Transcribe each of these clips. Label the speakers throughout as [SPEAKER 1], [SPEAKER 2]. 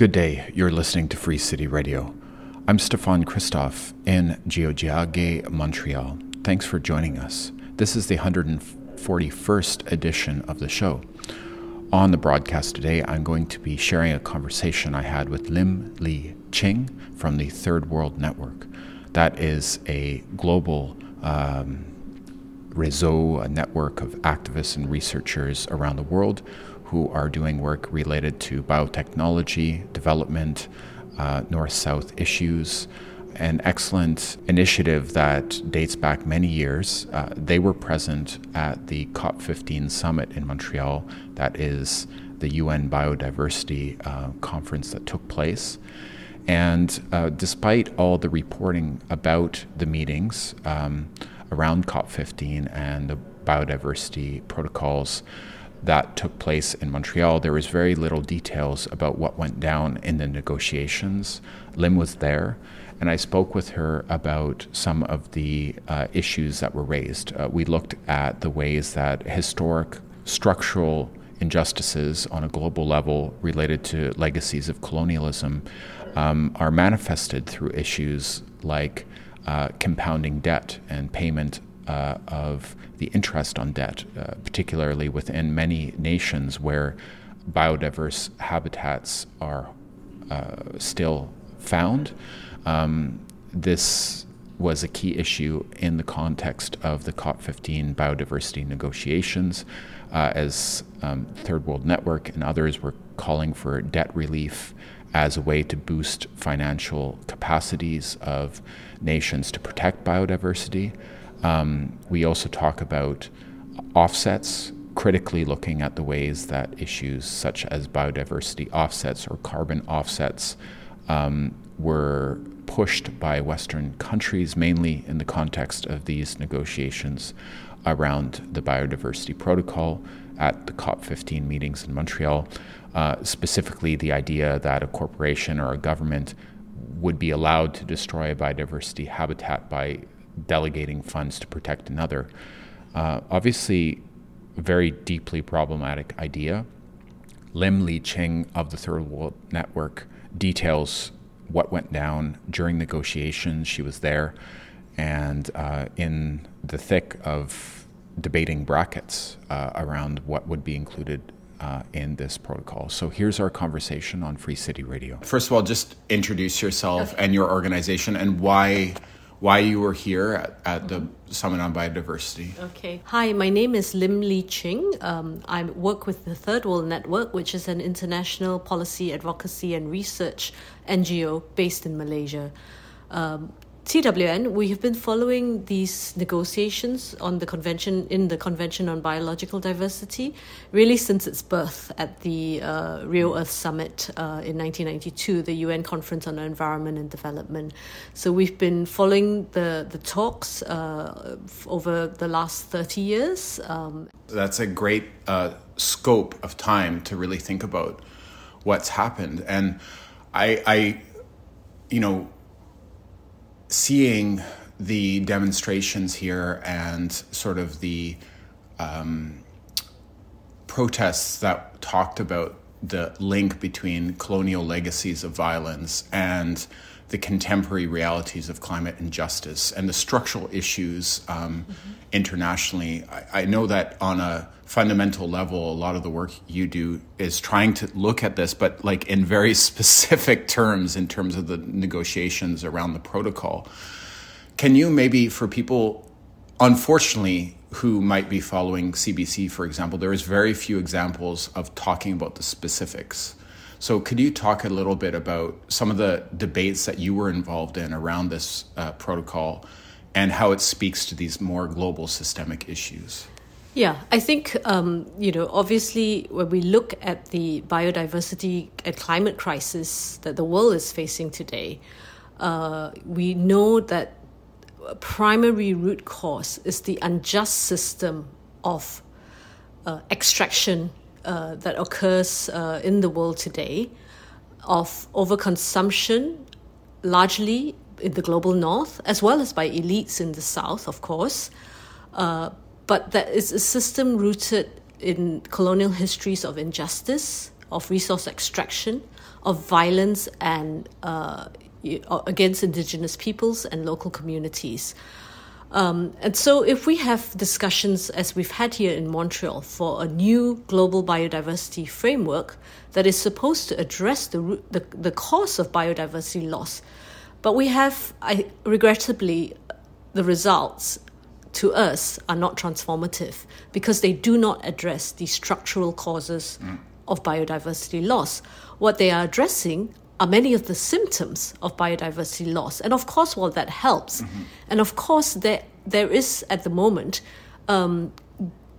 [SPEAKER 1] Good day. You're listening to Free City Radio. I'm Stefan Christoff in Tiohtià:ke, Montreal. Thanks for joining us. This is the 141st edition of the show. On the broadcast today, I'm going to be sharing a conversation I had with Lim Li Ching from the Third World Network. That is a global um, réseau, a network of activists and researchers around the world who are doing work related to biotechnology development, uh, north south issues. An excellent initiative that dates back many years. Uh, they were present at the COP15 summit in Montreal, that is the UN Biodiversity uh, Conference that took place. And uh, despite all the reporting about the meetings um, around COP15 and the biodiversity protocols, that took place in Montreal, there was very little details about what went down in the negotiations. Lim was there, and I spoke with her about some of the uh, issues that were raised. Uh, we looked at the ways that historic structural injustices on a global level related to legacies of colonialism um, are manifested through issues like uh, compounding debt and payment uh, of the interest on debt, uh, particularly within many nations where biodiverse habitats are uh, still found. Um, this was a key issue in the context of the COP15 biodiversity negotiations, uh, as um, Third World Network and others were calling for debt relief as a way to boost financial capacities of nations to protect biodiversity. Um, we also talk about offsets, critically looking at the ways that issues such as biodiversity offsets or carbon offsets um, were pushed by Western countries, mainly in the context of these negotiations around the biodiversity protocol at the COP15 meetings in Montreal. Uh, specifically, the idea that a corporation or a government would be allowed to destroy a biodiversity habitat by delegating funds to protect another. Uh, obviously, a very deeply problematic idea. Lim Li Ching of the Third World Network details what went down during negotiations. She was there and uh, in the thick of debating brackets uh, around what would be included uh, in this protocol. So here's our conversation on Free City Radio. First of all, just introduce yourself okay. and your organization and why why you were here at, at the Summit on Biodiversity.
[SPEAKER 2] Okay. Hi, my name is Lim Li Ching. Um, I work with the Third World Network, which is an international policy advocacy and research NGO based in Malaysia. Um, TWN, we have been following these negotiations on the convention in the Convention on Biological Diversity really since its birth at the uh, Rio Earth Summit uh, in 1992, the UN Conference on Environment and Development. So we've been following the the talks uh, over the last 30 years. Um,
[SPEAKER 1] That's a great uh, scope of time to really think about what's happened, and I, I you know seeing the demonstrations here and sort of the um, protests that talked about the link between colonial legacies of violence and the contemporary realities of climate injustice and the structural issues um, mm-hmm. internationally. I, I, know that on a fundamental level, a lot of the work you do is trying to look at this, but like in very specific terms in terms of the negotiations around the protocol. Can you maybe, for people, unfortunately, who might be following CBC, for example, there is very few examples of talking about the specifics. So, could you talk a little bit about some of the debates that you were involved in around this uh, protocol and how it speaks to these more global systemic issues?
[SPEAKER 2] Yeah, I think, um, you know, obviously, when we look at the biodiversity and climate crisis that the world is facing today, uh, we know that primary root cause is the unjust system of uh, extraction uh, that occurs uh, in the world today of overconsumption, largely in the global north, as well as by elites in the south, of course. Uh, but that is a system rooted in colonial histories of injustice, of resource extraction, of violence and uh, against indigenous peoples and local communities. Um, and so, if we have discussions as we've had here in Montreal for a new global biodiversity framework that is supposed to address the, the, the cause of biodiversity loss, but we have, I, regrettably, the results to us are not transformative because they do not address the structural causes mm. of biodiversity loss. What they are addressing are many of the symptoms of biodiversity loss. And of course, while that helps, mm-hmm. and of course, there, there is at the moment um,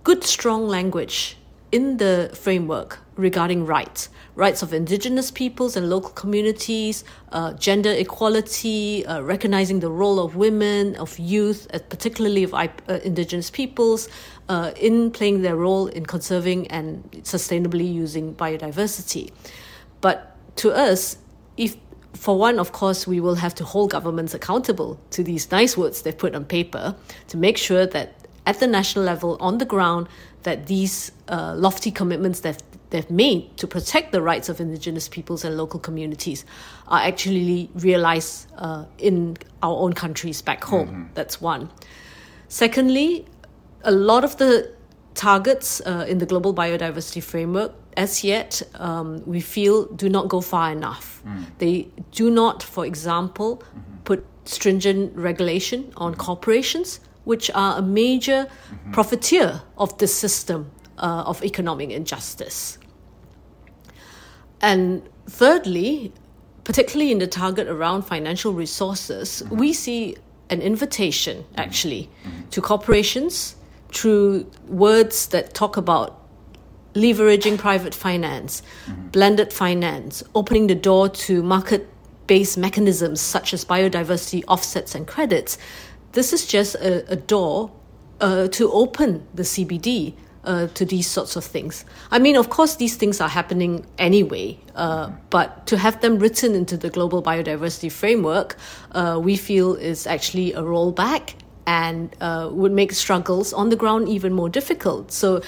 [SPEAKER 2] good, strong language in the framework regarding rights rights of indigenous peoples and local communities, uh, gender equality, uh, recognizing the role of women, of youth, uh, particularly of uh, indigenous peoples, uh, in playing their role in conserving and sustainably using biodiversity. But to us, if for one, of course, we will have to hold governments accountable to these nice words they've put on paper to make sure that at the national level, on the ground, that these uh, lofty commitments that they've made to protect the rights of indigenous peoples and local communities are actually realized uh, in our own countries back home. Mm-hmm. That's one. Secondly, a lot of the targets uh, in the global biodiversity framework as yet, um, we feel do not go far enough. Mm. They do not, for example, mm-hmm. put stringent regulation on mm-hmm. corporations, which are a major mm-hmm. profiteer of this system uh, of economic injustice. And thirdly, particularly in the target around financial resources, mm-hmm. we see an invitation mm-hmm. actually mm-hmm. to corporations through words that talk about leveraging private finance, mm-hmm. blended finance, opening the door to market based mechanisms such as biodiversity offsets and credits. This is just a, a door uh, to open the CBD uh, to these sorts of things. I mean, of course, these things are happening anyway, uh, but to have them written into the global biodiversity framework, uh, we feel is actually a rollback and uh, would make struggles on the ground even more difficult. So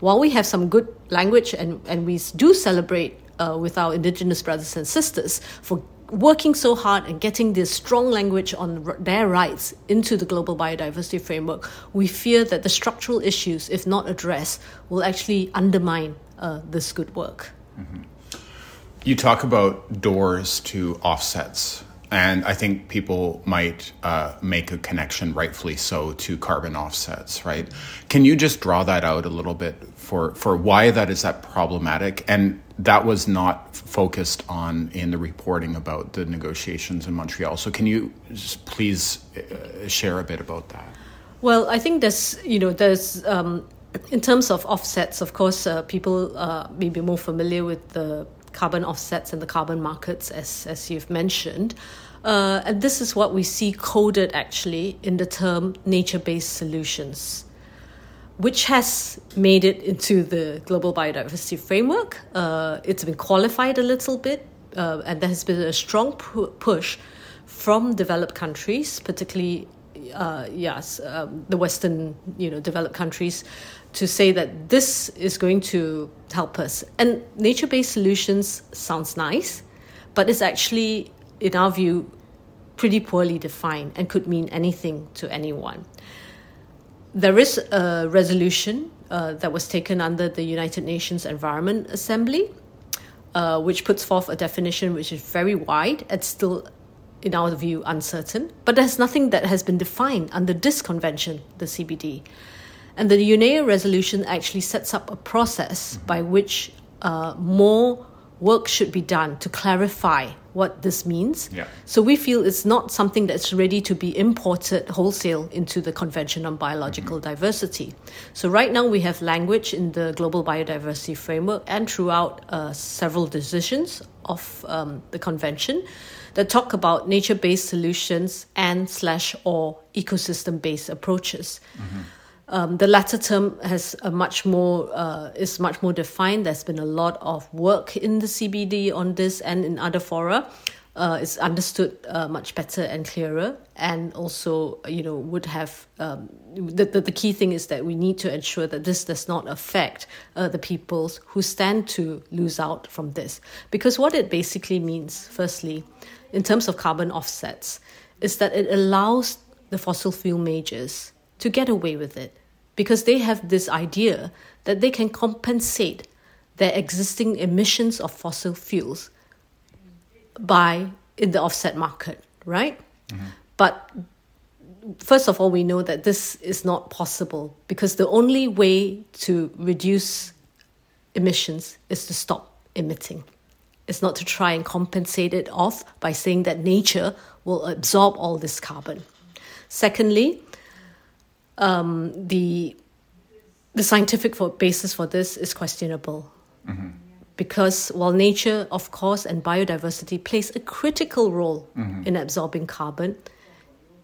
[SPEAKER 2] while we have some good language and, and we do celebrate uh, with our indigenous brothers and sisters for working so hard and getting this strong language on their rights into the global biodiversity framework, we fear that the structural issues, if not addressed, will actually undermine uh, this good work. Mm-hmm.
[SPEAKER 1] You talk about doors to offsets and I think people might uh, make a connection, rightfully so, to carbon offsets, right? Can you just draw that out a little bit for, for why that is that problematic? And that was not focused on in the reporting about the negotiations in Montreal. So can you please uh, share a bit about that?
[SPEAKER 2] Well, I think there's, you know, there's, um, in terms of offsets, of course, uh, people uh, may be more familiar with the carbon offsets and the carbon markets, as, as you've mentioned. Uh, and this is what we see coded actually in the term nature based solutions, which has made it into the global biodiversity framework. Uh, it's been qualified a little bit, uh, and there has been a strong pu- push from developed countries, particularly uh, yes, um, the Western, you know, developed countries, to say that this is going to help us. And nature-based solutions sounds nice, but it's actually, in our view, pretty poorly defined and could mean anything to anyone. There is a resolution uh, that was taken under the United Nations Environment Assembly, uh, which puts forth a definition which is very wide and still in our view, uncertain. But there's nothing that has been defined under this convention, the CBD. And the UNEA resolution actually sets up a process by which uh, more work should be done to clarify what this means.
[SPEAKER 1] Yeah.
[SPEAKER 2] So we feel it's not something that's ready to be imported wholesale into the Convention on Biological mm-hmm. Diversity. So right now we have language in the Global Biodiversity Framework and throughout uh, several decisions of um, the convention that talk about nature-based solutions and slash or ecosystem-based approaches. Mm-hmm. Um, the latter term has a much more uh, is much more defined. There's been a lot of work in the CBD on this and in other fora. uh, is understood uh, much better and clearer, and also you know would have um, the, the, the key thing is that we need to ensure that this does not affect uh, the peoples who stand to lose out from this, because what it basically means, firstly, in terms of carbon offsets, is that it allows the fossil fuel majors to get away with it, because they have this idea that they can compensate their existing emissions of fossil fuels by in the offset market, right? Mm-hmm. But first of all, we know that this is not possible because the only way to reduce emissions is to stop emitting. It's not to try and compensate it off by saying that nature will absorb all this carbon. Secondly, um, the the scientific for, basis for this is questionable. Mm-hmm because while nature, of course, and biodiversity plays a critical role mm-hmm. in absorbing carbon,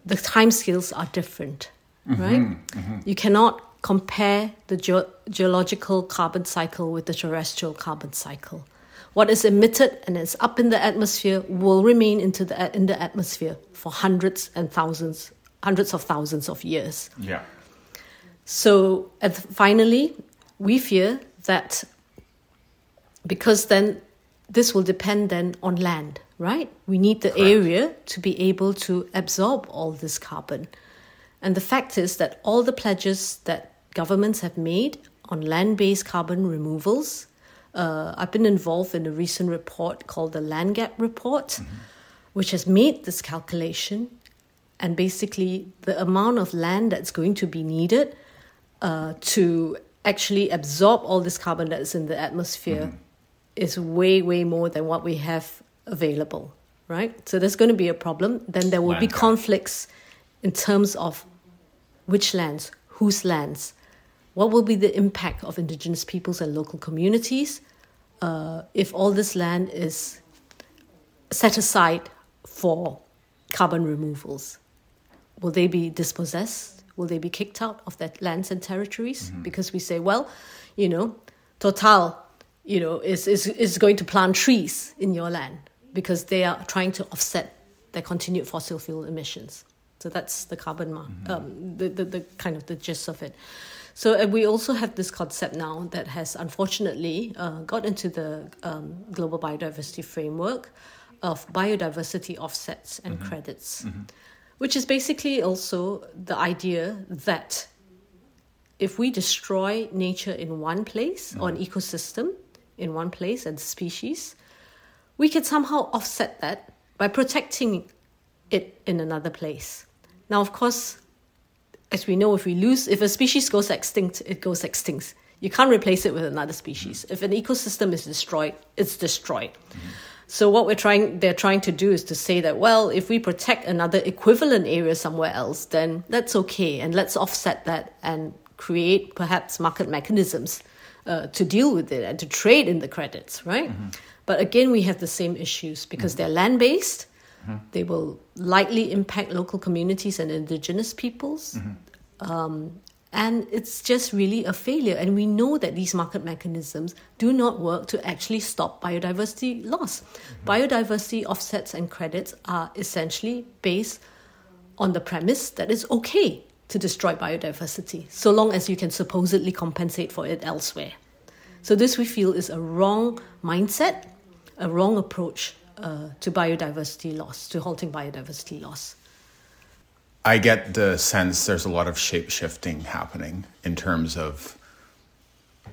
[SPEAKER 2] the timescales are different, mm-hmm. right? Mm-hmm. You cannot compare the ge- geological carbon cycle with the terrestrial carbon cycle. What is emitted and is up in the atmosphere will remain into the in the atmosphere for hundreds and thousands, hundreds of thousands of years.
[SPEAKER 1] Yeah.
[SPEAKER 2] So, finally, we fear that because then this will depend then on land, right? We need the Correct. area to be able to absorb all this carbon. And the fact is that all the pledges that governments have made on land based carbon removals, uh, I've been involved in a recent report called the Land Gap Report, mm-hmm. which has made this calculation. And basically, the amount of land that's going to be needed uh, to actually absorb all this carbon that's in the atmosphere mm-hmm is way, way more than what we have available, right? So there's going to be a problem. Then there will Land be conflicts in terms of which lands, whose lands, what will be the impact of indigenous peoples and local communities uh, if all this land is set aside for carbon removals. Will they be dispossessed? Will they be kicked out of their lands and territories? Mm-hmm. Because we say, well, you know, Total you know, is, is, is going to plant trees in your land because they are trying to offset their continued fossil fuel emissions. So that's the carbon, mar- mm-hmm. um, the, the, the kind of the gist of it. So we also have this concept now that has unfortunately uh, got into the um, global biodiversity framework of biodiversity offsets and mm-hmm. credits, mm-hmm. which is basically also the idea that if we destroy nature in one place or an mm-hmm. ecosystem, in one place and species, we can somehow offset that by protecting it in another place. Now, of course, as we know, if we lose, if a species goes extinct, it goes extinct. You can't replace it with another species. If an ecosystem is destroyed, it's destroyed. Mm-hmm. So what we're trying, they're trying to do is to say that, well, if we protect another equivalent area somewhere else, then that's okay, and let's offset that and create perhaps market mechanisms uh, to deal with it and to trade in the credits, right? Mm-hmm. But again, we have the same issues because mm-hmm. they're land based. Mm-hmm. They will likely impact local communities and indigenous peoples. Mm-hmm. Um, and it's just really a failure. And we know that these market mechanisms do not work to actually stop biodiversity loss. Mm-hmm. Biodiversity offsets and credits are essentially based on the premise that it's okay to destroy biodiversity, so long as you can supposedly compensate for it elsewhere. So, this we feel is a wrong mindset, a wrong approach uh, to biodiversity loss, to halting biodiversity loss.
[SPEAKER 1] I get the sense there's a lot of shape shifting happening in terms of,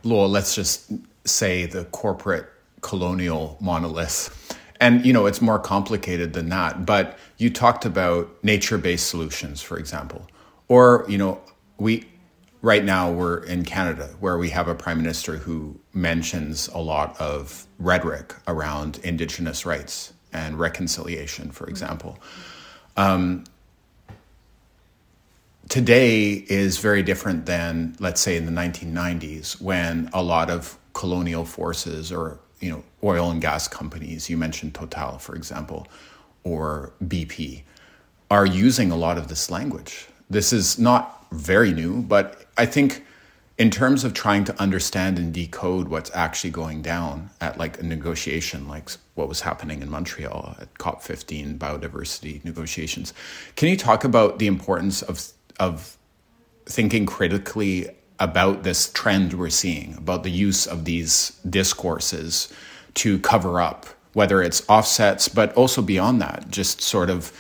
[SPEAKER 1] well, let's just say the corporate colonial monolith. And, you know, it's more complicated than that. But you talked about nature based solutions, for example or, you know, we right now we're in Canada where we have a prime minister who mentions a lot of rhetoric around indigenous rights and reconciliation, for example. Um, today is very different than, let's say, in the 1990s when a lot of colonial forces or you know oil and gas companies, you mentioned Total, for example, or BP, are using a lot of this language this is not very new, but I think in terms of trying to understand and decode what's actually going down at like a negotiation like what was happening in Montreal at COP15 biodiversity negotiations. Can you talk about the importance of of thinking critically about this trend we're seeing, about the use of these discourses to cover up, whether it's offsets, but also beyond that, just sort of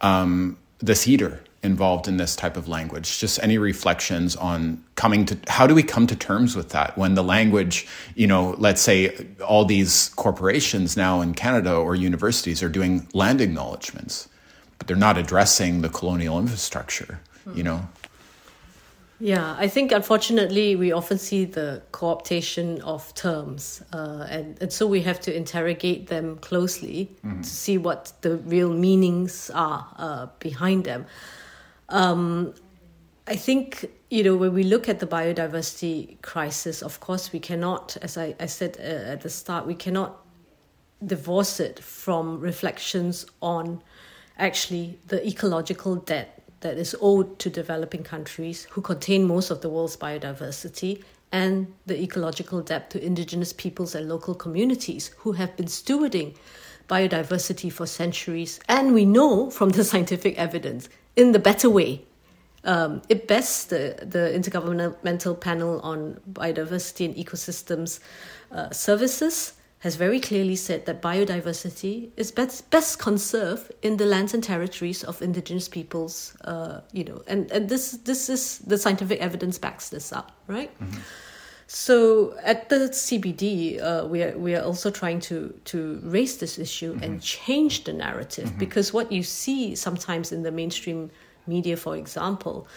[SPEAKER 1] um, the involved in this type of language. Just any reflections on coming to how do we come to terms with that when the language, you know, let's say all these corporations now in Canada or universities are doing land acknowledgements, but they're not addressing the colonial infrastructure, you know?
[SPEAKER 2] Yeah, I think unfortunately we often see the co-optation of terms, uh, and and so we have to interrogate them closely mm-hmm. to see what the real meanings are uh, behind them. Um, I think you know when we look at the biodiversity crisis, of course we cannot, as I, I said uh, at the start, we cannot divorce it from reflections on actually the ecological debt that is owed to developing countries who contain most of the world's biodiversity and the ecological debt to indigenous peoples and local communities who have been stewarding biodiversity for centuries. And we know from the scientific evidence in the better way. Um, IPBES, the, the Intergovernmental Panel on Biodiversity and Ecosystems uh, Services, has very clearly said that biodiversity is best, best conserved in the lands and territories of indigenous peoples. Uh, you know, and, and this this is the scientific evidence backs this up, right? Mm-hmm. So at the CBD, uh, we are we are also trying to to raise this issue mm-hmm. and change the narrative mm-hmm. because what you see sometimes in the mainstream media, for example,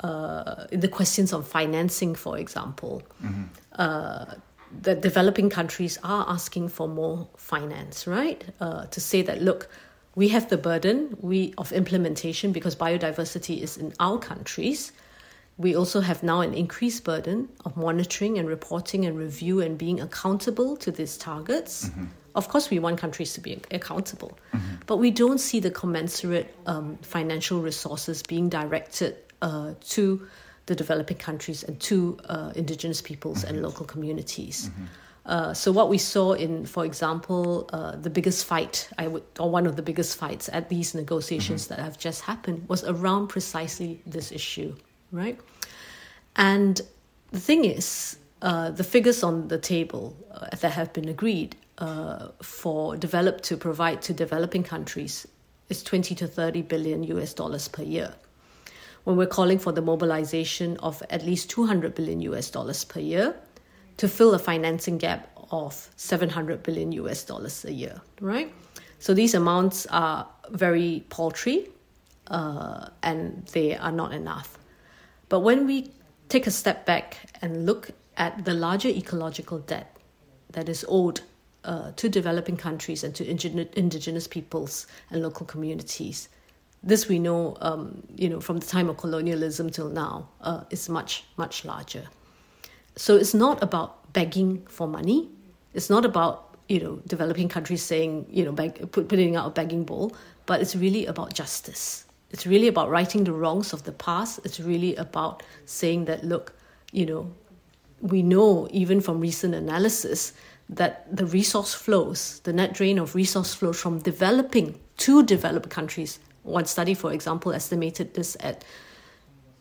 [SPEAKER 2] uh, in the questions on financing, for example, mm-hmm. uh, the developing countries are asking for more finance, right? Uh, to say that, look, we have the burden we of implementation because biodiversity is in our countries. We also have now an increased burden of monitoring and reporting and review and being accountable to these targets. Mm-hmm. Of course, we want countries to be accountable, mm-hmm. but we don't see the commensurate um, financial resources being directed uh, to the developing countries and to uh, indigenous peoples mm-hmm. and local communities. Mm-hmm. Uh, so what we saw in, for example, uh, the biggest fight, I would, or one of the biggest fights at these negotiations mm-hmm. that have just happened, was around precisely this issue, right? And the thing is, uh, the figures on the table uh, that have been agreed uh, for develop to provide to developing countries is 20 to 30 billion US dollars per year when we're calling for the mobilization of at least 200 billion US dollars per year to fill a financing gap of 700 billion US dollars a year, right? So these amounts are very paltry uh, and they are not enough. But when we take a step back and look at the larger ecological debt that is owed uh, to developing countries and to indigenous peoples and local communities, this we know, um, you know, from the time of colonialism till now, uh, is much much larger. So it's not about begging for money. It's not about you know developing countries saying you know beg, putting out a begging bowl, but it's really about justice. It's really about righting the wrongs of the past. It's really about saying that look, you know, we know even from recent analysis that the resource flows, the net drain of resource flows from developing to developed countries one study, for example, estimated this at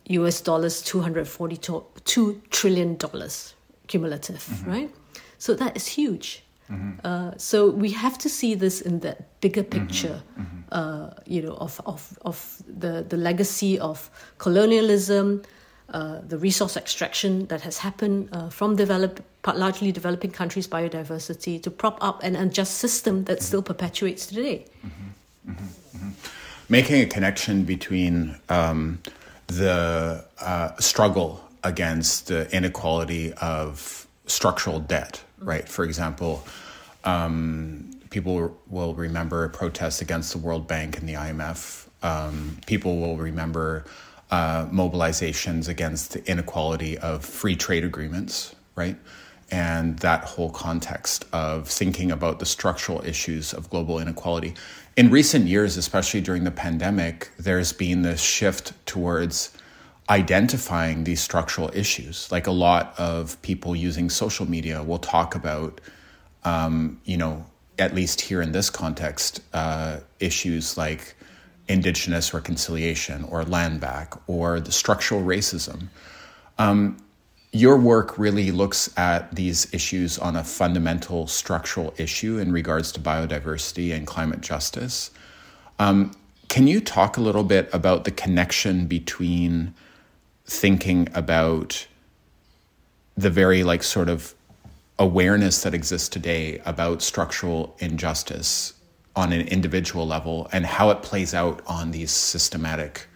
[SPEAKER 2] US dollars 242 trillion dollars cumulative, mm-hmm. right? So that is huge. Mm-hmm. Uh, so we have to see this in that bigger mm-hmm. picture, mm-hmm. Uh, you know, of, of, of the, the legacy of colonialism, uh, the resource extraction that has happened uh, from developed, largely developing countries' biodiversity to prop up an unjust system that mm-hmm. still perpetuates today. Mm-hmm.
[SPEAKER 1] Mm-hmm making a connection between um, the uh, struggle against the inequality of structural debt, right? For example, um, people will remember protests against the World Bank and the IMF. Um, people will remember uh, mobilizations against the inequality of free trade agreements, right? And that whole context of thinking about the structural issues of global inequality in recent years, especially during the pandemic, there's been this shift towards identifying these structural issues. Like a lot of people using social media will talk about, um, you know, at least here in this context, uh, issues like indigenous reconciliation or land back or the structural racism. Um, your work really looks at these issues on a fundamental structural issue in regards to biodiversity and climate justice. Um, can you talk a little bit about the connection between thinking about the very like sort of awareness that exists today about structural injustice on an individual level and how it plays out on these systematic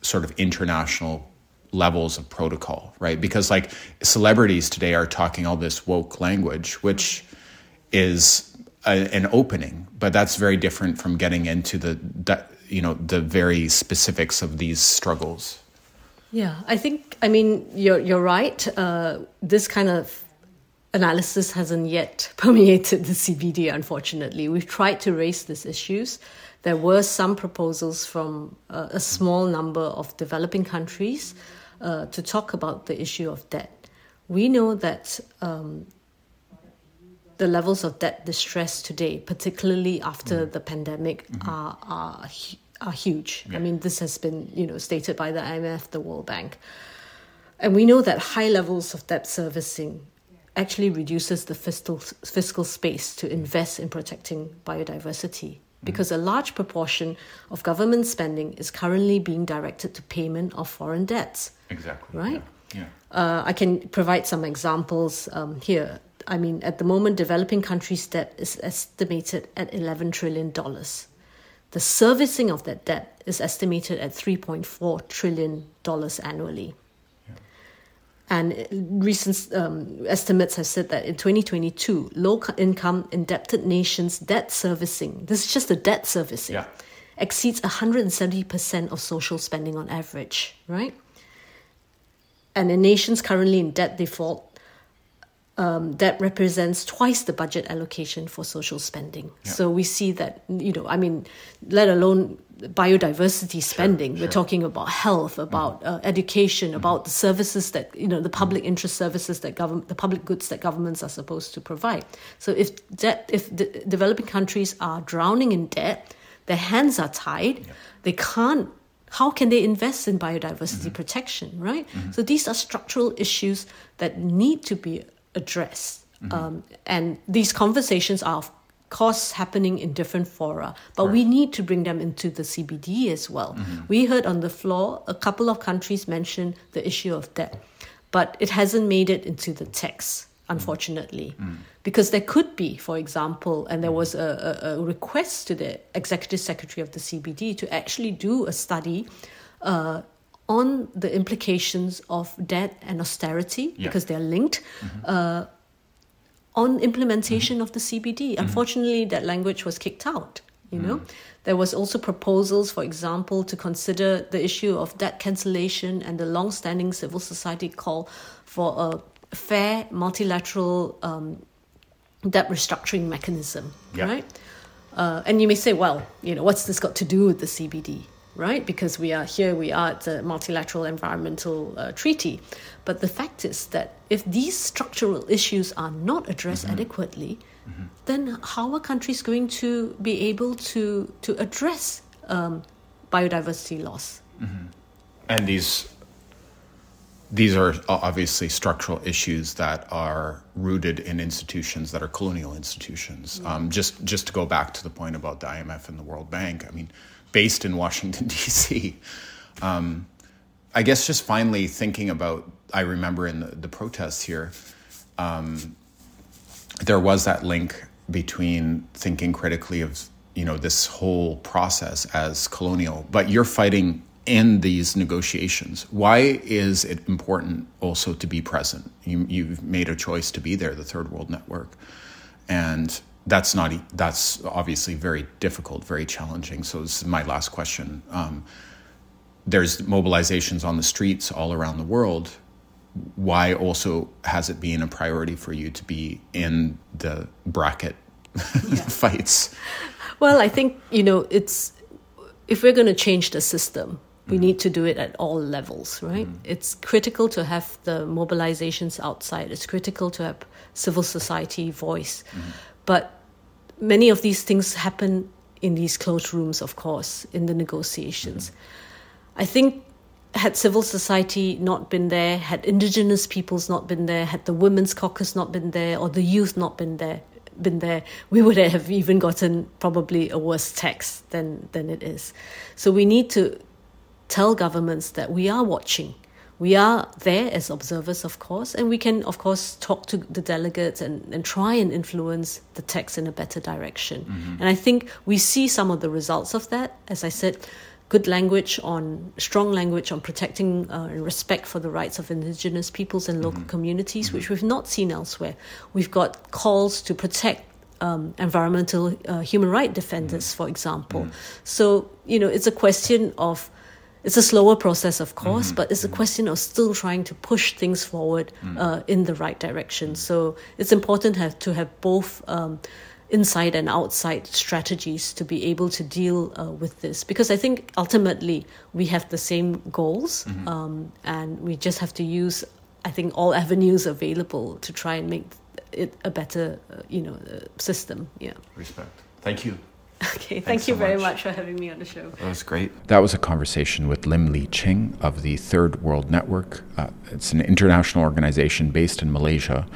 [SPEAKER 1] sort of international levels of protocol, right? Because like celebrities today are talking all this woke language, which is a, an opening, but that's very different from getting into the, you know the very specifics of these struggles.
[SPEAKER 2] Yeah, I think I mean you're you're right. Uh, this kind of analysis hasn't yet permeated the CBD. Unfortunately, we've tried to raise these issues. There were some proposals from uh, a small number of developing countries uh, to talk about the issue of debt. We know that um, the levels of debt distress today, particularly after mm. the pandemic, mm-hmm. are, are are huge. Yeah. I mean, this has been you know stated by the IMF, the World Bank, and we know that high levels of debt servicing actually reduces the fiscal fiscal space to invest in protecting biodiversity because a large proportion of government spending is currently being directed to payment of foreign debts.
[SPEAKER 1] Exactly.
[SPEAKER 2] Right.
[SPEAKER 1] Yeah. yeah. Uh,
[SPEAKER 2] I can provide some examples um, here. I mean, at the moment, developing countries' debt is estimated at $11 trillion. The servicing of that debt is estimated at $3.4 trillion annually. And recent um, estimates have said that in 2022, low income indebted nations' debt servicing, this is just the debt servicing, yeah. exceeds 170% of social spending on average, right? And in nations currently in debt default, um, that represents twice the budget allocation for social spending. Yeah. So we see that, you know, I mean, let alone biodiversity spending, sure, we're talking about health, about mm-hmm. uh, education, mm-hmm. about the services that, you know, the public mm-hmm. interest services that government, the public goods that governments are supposed to provide. So if debt, if the developing countries are drowning in debt, their hands are tied, yeah. they can't how can they invest in biodiversity mm-hmm. protection, right? Mm-hmm. So these are structural issues that need to be address. Mm-hmm. Um, and these conversations are, of course, happening in different fora, but we need to bring them into the CBD as well. Mm-hmm. We heard on the floor a couple of countries mention the issue of debt, but it hasn't made it into the text unfortunately. Mm. Because there could be, for example, and there was a, a, a, request to the executive secretary of the CBD to actually do a study uh, on the implications of debt and austerity yeah. because they're linked. Mm-hmm. Uh, on implementation mm-hmm. of the CBD, mm-hmm. unfortunately, that language was kicked out. You know, mm. there was also proposals, for example, to consider the issue of debt cancellation and the long-standing civil society call for a fair multilateral um, debt restructuring mechanism. Yeah. Right. Uh, and you may say, well, you know, what's this got to do with the CBD? Right? Because we are here, we are at the multilateral environmental uh, treaty. But the fact is that if these structural issues are not addressed mm-hmm. adequately, mm-hmm. then how are countries going to be able to to address um, biodiversity loss?
[SPEAKER 1] Mm-hmm. And these these are obviously structural issues that are rooted in institutions that are colonial institutions. Um, just just to go back to the point about the IMF and the World Bank, I mean based in Washington, D.C. Um, I guess just finally thinking about, I remember in the, the protests here, um, there was that link between thinking critically of you know this whole process as colonial, but you're fighting in these negotiations. Why is it important also to be present? You, you've made a choice to be there, the Third World Network, and that's not that's obviously very difficult, very challenging. So this is my last question. Um, there's mobilizations on the streets all around the world. Why also has it been a priority for you to be in the bracket yeah. fights?
[SPEAKER 2] Well, I think you know it's if we're going to change the system, We mm-hmm. need to do it at all levels, right? Mm-hmm. It's critical to have the mobilizations outside. It's critical to have civil society voice. Mm-hmm. But many of these things happen in these closed rooms, of course, in the negotiations. I think had civil society not been there, had indigenous peoples not been there, had the women's caucus not been there, or the youth not been there, been there, we would have even gotten probably a worse text than than it is. So we need to tell governments that we are watching. We are there as observers, of course, and we can, of course, talk to the delegates and, and try and influence the text in a better direction. Mm-hmm. And I think we see some of the results of that. As I said, good language on strong language on protecting uh, and respect for the rights of indigenous peoples and local mm-hmm. communities, mm-hmm. which we've not seen elsewhere. We've got calls to protect um, environmental uh, human right defenders, mm-hmm. for example. Mm-hmm. So you know, it's a question of it's a slower process, of course, mm-hmm. but it's a question of still trying to push things forward uh, in the right direction. So it's important have, to have both. Um, inside and outside strategies to be able to deal uh, with this because I think ultimately we have the same goals mm-hmm. um, and we just have to use I think all avenues available to try and make it a better uh, you know uh, system yeah
[SPEAKER 1] respect thank you
[SPEAKER 2] Okay, thank Thanks you so very much. much. for having me on the show.
[SPEAKER 1] That was great. That was a conversation with Lim Li Ching of the Third World Network. Uh, it's an international organization based in Malaysia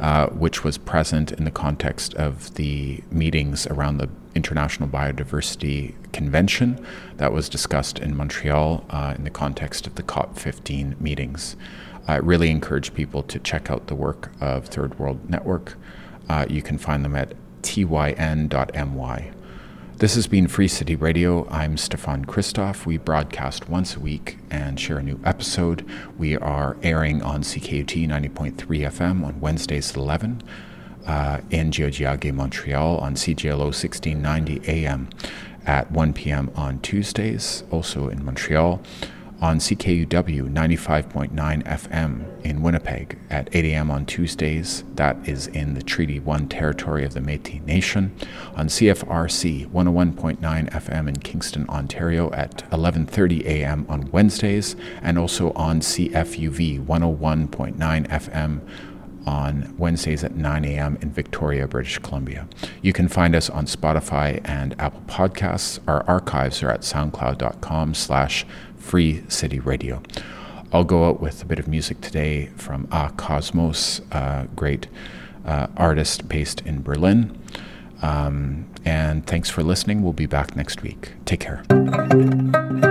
[SPEAKER 1] uh, which was present in the context of the meetings around the International Biodiversity Convention that was discussed in Montreal uh, in the context of the COP15 meetings. I really encourage people to check out the work of Third World Network. Uh, you can find them at twn.my. This has been Free City Radio. I'm Stefan Christoff. We broadcast once a week and share a new episode. We are airing on CKUT 90.3 FM on Wednesdays at 11, uh, in Tiohtià:ke, Montreal on CJLO 1690 AM at 1 p.m. on Tuesdays, also in Montreal on CKUW 95.9 FM in Winnipeg at 8 a.m. on Tuesdays. That is in the Treaty 1 territory of the Metis Nation. On CFRC 101.9 FM in Kingston, Ontario at 11:30 a.m. on Wednesdays and also on CFUV 101.9 FM on Wednesdays at 9 a.m. in Victoria, British Columbia. You can find us on Spotify and Apple Podcasts. Our archives are at soundcloud.com slash Free City Radio. I'll go out with a bit of music today from Ah Kosmos, a great uh, artist based in Berlin. Um, and thanks for listening. We'll be back next week. Take care.